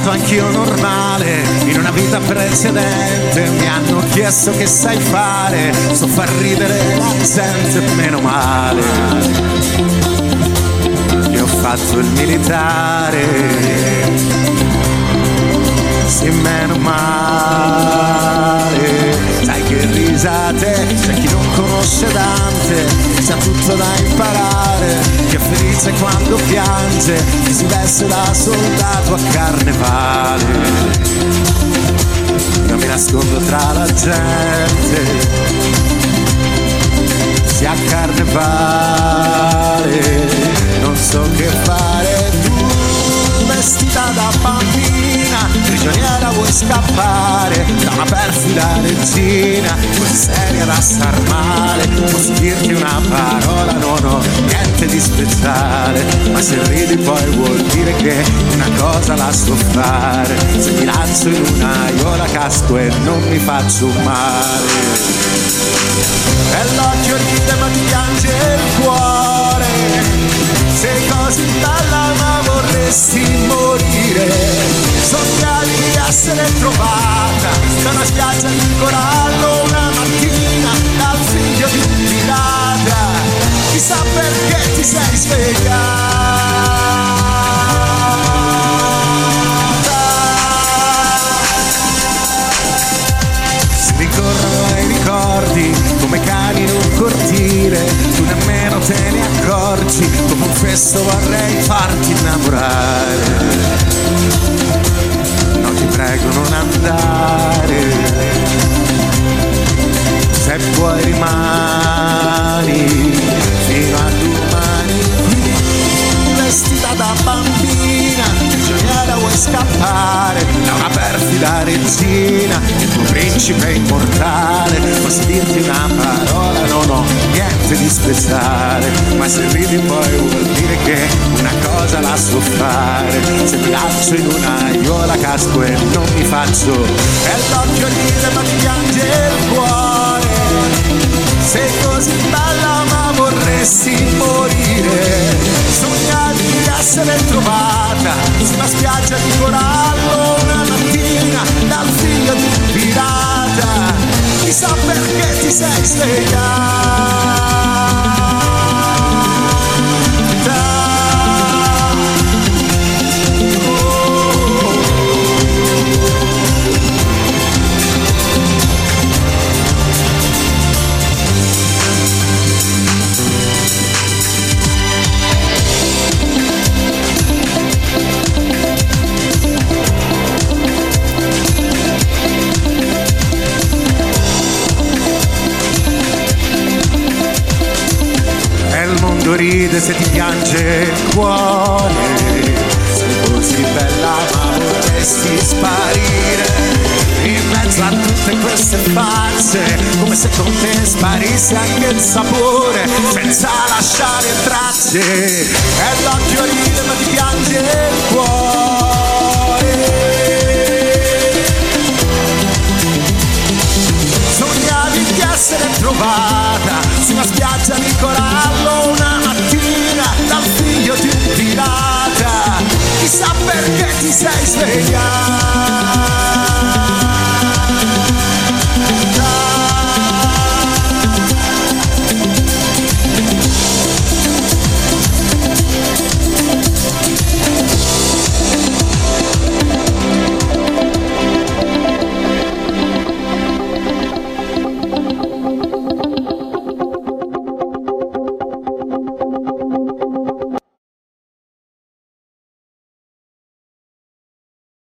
stato anch'io normale in una vita precedente mi hanno chiesto che sai fare so far ridere la gente meno male. Io ho fatto il militare sì meno male. Sai che risate c'è chi non conosce Dante c'è tutto da imparare, chi è felice quando piange, chi si veste da soldato a carnevale. Io mi nascondo tra la gente, sia carnevale, vuoi seria da star male, posso dirti una parola, non ho niente di speciale, ma se ridi poi vuol dire che una cosa la so fare, se mi lancio in una io la casco e non mi faccio male. E l'occhio ride ma ti piange il cuore, sei così bella ma vorresti morire, di essere trovata da una spiaggia di corallo una mattina dal figlio di un chissà perché ti sei svegliata. Ricorrono ai ricordi come cani in un cortile, tu nemmeno te ne accorgi, come un festo vorrei farti innamorare. Prego non andare, se puoi rimani fino a domani. Vestita da bambina, prigioniera vuoi scappare? Da una perfida regina, il tuo principe immortale, posso dirti una parola, non ho niente di speciale, ma se ridi poi vuol dire che una cosa la so fare, se mi lancio in una io la casco e non mi faccio, e l'occhio ride ma ti piange il cuore, sei così bella ma vorresti morire, sognavi di essere trovata su una spiaggia di corallo una mattina dal figlio di un pirata, chissà perché ti sei svegliata. Mondo ride se ti piange il cuore. Sei così bella ma vorresti sparire. In mezzo a tutte queste facce, come se con te sparisse anche il sapore, senza lasciare tracce. E l'occhio ride ma ti piange il cuore. Sognavi di essere trovata una spiaggia di corallo una mattina dal figlio di un pirata. Chissà perché ti sei svegliata.